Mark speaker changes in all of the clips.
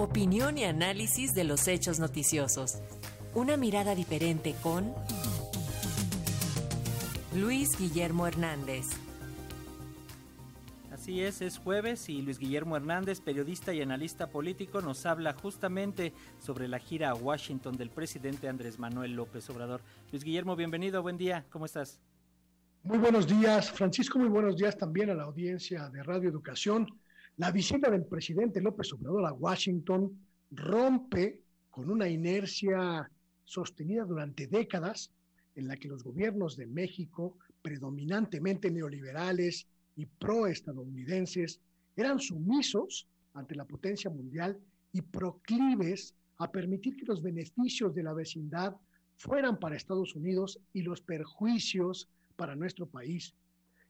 Speaker 1: Opinión y análisis de los hechos noticiosos. Una mirada diferente con Luis Guillermo Hernández.
Speaker 2: Así es, es jueves y Luis Guillermo Hernández, periodista y analista político, nos habla justamente sobre la gira a Washington del presidente Andrés Manuel López Obrador. Luis Guillermo, bienvenido, buen día, ¿cómo estás?
Speaker 3: Muy buenos días, Francisco, muy buenos días también a la audiencia de Radio Educación. La visita del presidente López Obrador a Washington rompe con una inercia sostenida durante décadas en la que los gobiernos de México, predominantemente neoliberales y proestadounidenses, eran sumisos ante la potencia mundial y proclives a permitir que los beneficios de la vecindad fueran para Estados Unidos y los perjuicios para nuestro país.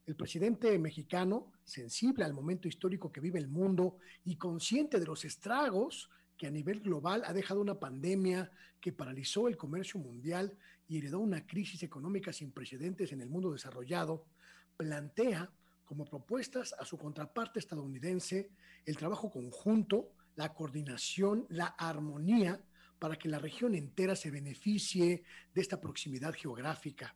Speaker 3: El presidente mexicano, sensible al momento histórico que vive el mundo y consciente de los estragos que a nivel global ha dejado una pandemia que paralizó el comercio mundial y heredó una crisis económica sin precedentes en el mundo desarrollado, plantea como propuestas a su contraparte estadounidense el trabajo conjunto, la coordinación, la armonía para que la región entera se beneficie de esta proximidad geográfica.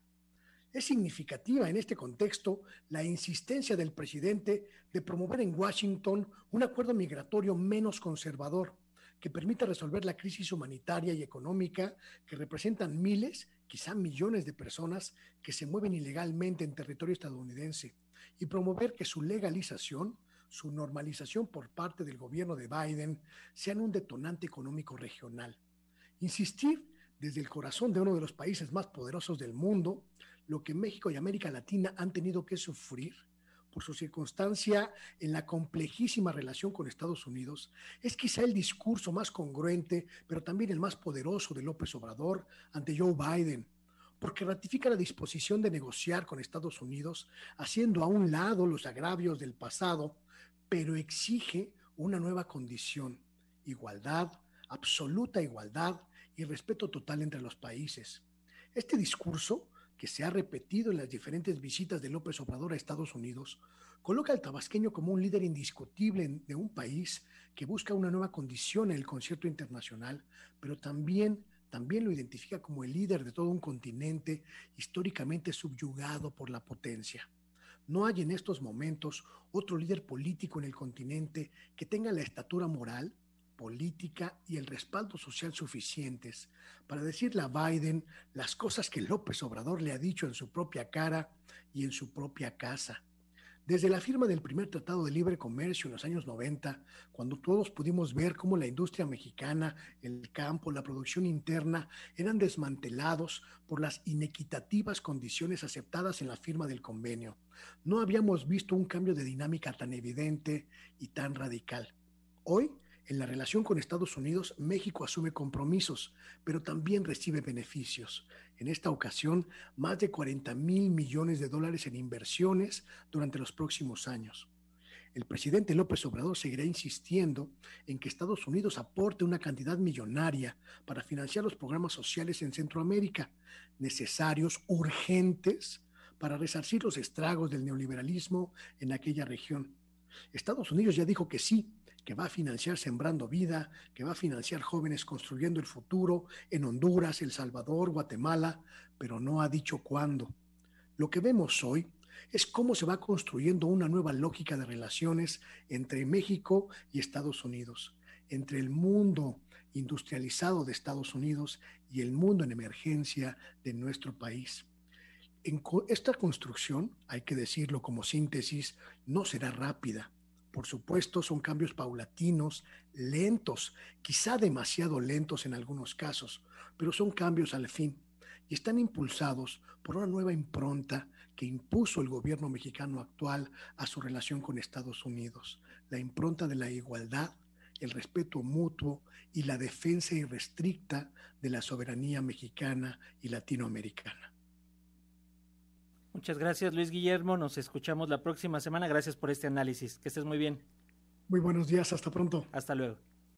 Speaker 3: Es significativa en este contexto la insistencia del presidente de promover en Washington un acuerdo migratorio menos conservador que permita resolver la crisis humanitaria y económica que representan miles, quizá millones de personas que se mueven ilegalmente en territorio estadounidense y promover que su legalización, su normalización por parte del gobierno de Biden sean un detonante económico regional. Insistir desde el corazón de uno de los países más poderosos del mundo, lo que México y América Latina han tenido que sufrir por su circunstancia en la complejísima relación con Estados Unidos, es quizá el discurso más congruente, pero también el más poderoso de López Obrador ante Joe Biden, porque ratifica la disposición de negociar con Estados Unidos, haciendo a un lado los agravios del pasado, pero exige una nueva condición, igualdad, absoluta igualdad y respeto total entre los países. Este discurso que se ha repetido en las diferentes visitas de López Obrador a Estados Unidos, coloca al tabasqueño como un líder indiscutible de un país que busca una nueva condición en el concierto internacional, pero también, también lo identifica como el líder de todo un continente históricamente subyugado por la potencia. No hay en estos momentos otro líder político en el continente que tenga la estatura moral, política y el respaldo social suficientes para decirle a Biden las cosas que López Obrador le ha dicho en su propia cara y en su propia casa. Desde la firma del primer Tratado de Libre Comercio en los años 90, cuando todos pudimos ver cómo la industria mexicana, el campo, la producción interna eran desmantelados por las inequitativas condiciones aceptadas en la firma del convenio, no habíamos visto un cambio de dinámica tan evidente y tan radical. Hoy, en la relación con Estados Unidos, México asume compromisos, pero también recibe beneficios. En esta ocasión, más de 40 mil millones de dólares en inversiones durante los próximos años. El presidente López Obrador seguirá insistiendo en que Estados Unidos aporte una cantidad millonaria para financiar los programas sociales en Centroamérica, necesarios, urgentes, para resarcir los estragos del neoliberalismo en aquella región. Estados Unidos ya dijo que sí, que va a financiar Sembrando Vida, que va a financiar Jóvenes Construyendo el Futuro en Honduras, El Salvador, Guatemala, pero no ha dicho cuándo. Lo que vemos hoy es cómo se va construyendo una nueva lógica de relaciones entre México y Estados Unidos, entre el mundo industrializado de Estados Unidos y el mundo en emergencia de nuestro país. En esta construcción, hay que decirlo como síntesis, no será rápida, por supuesto, son cambios paulatinos, lentos, quizá demasiado lentos en algunos casos, pero son cambios al fin y están impulsados por una nueva impronta que impuso el gobierno mexicano actual a su relación con Estados Unidos, la impronta de la igualdad, el respeto mutuo y la defensa irrestricta de la soberanía mexicana y latinoamericana.
Speaker 2: Muchas gracias Luis Guillermo, nos escuchamos la próxima semana, gracias por este análisis, que estés muy bien.
Speaker 3: Muy buenos días, hasta pronto.
Speaker 2: Hasta luego.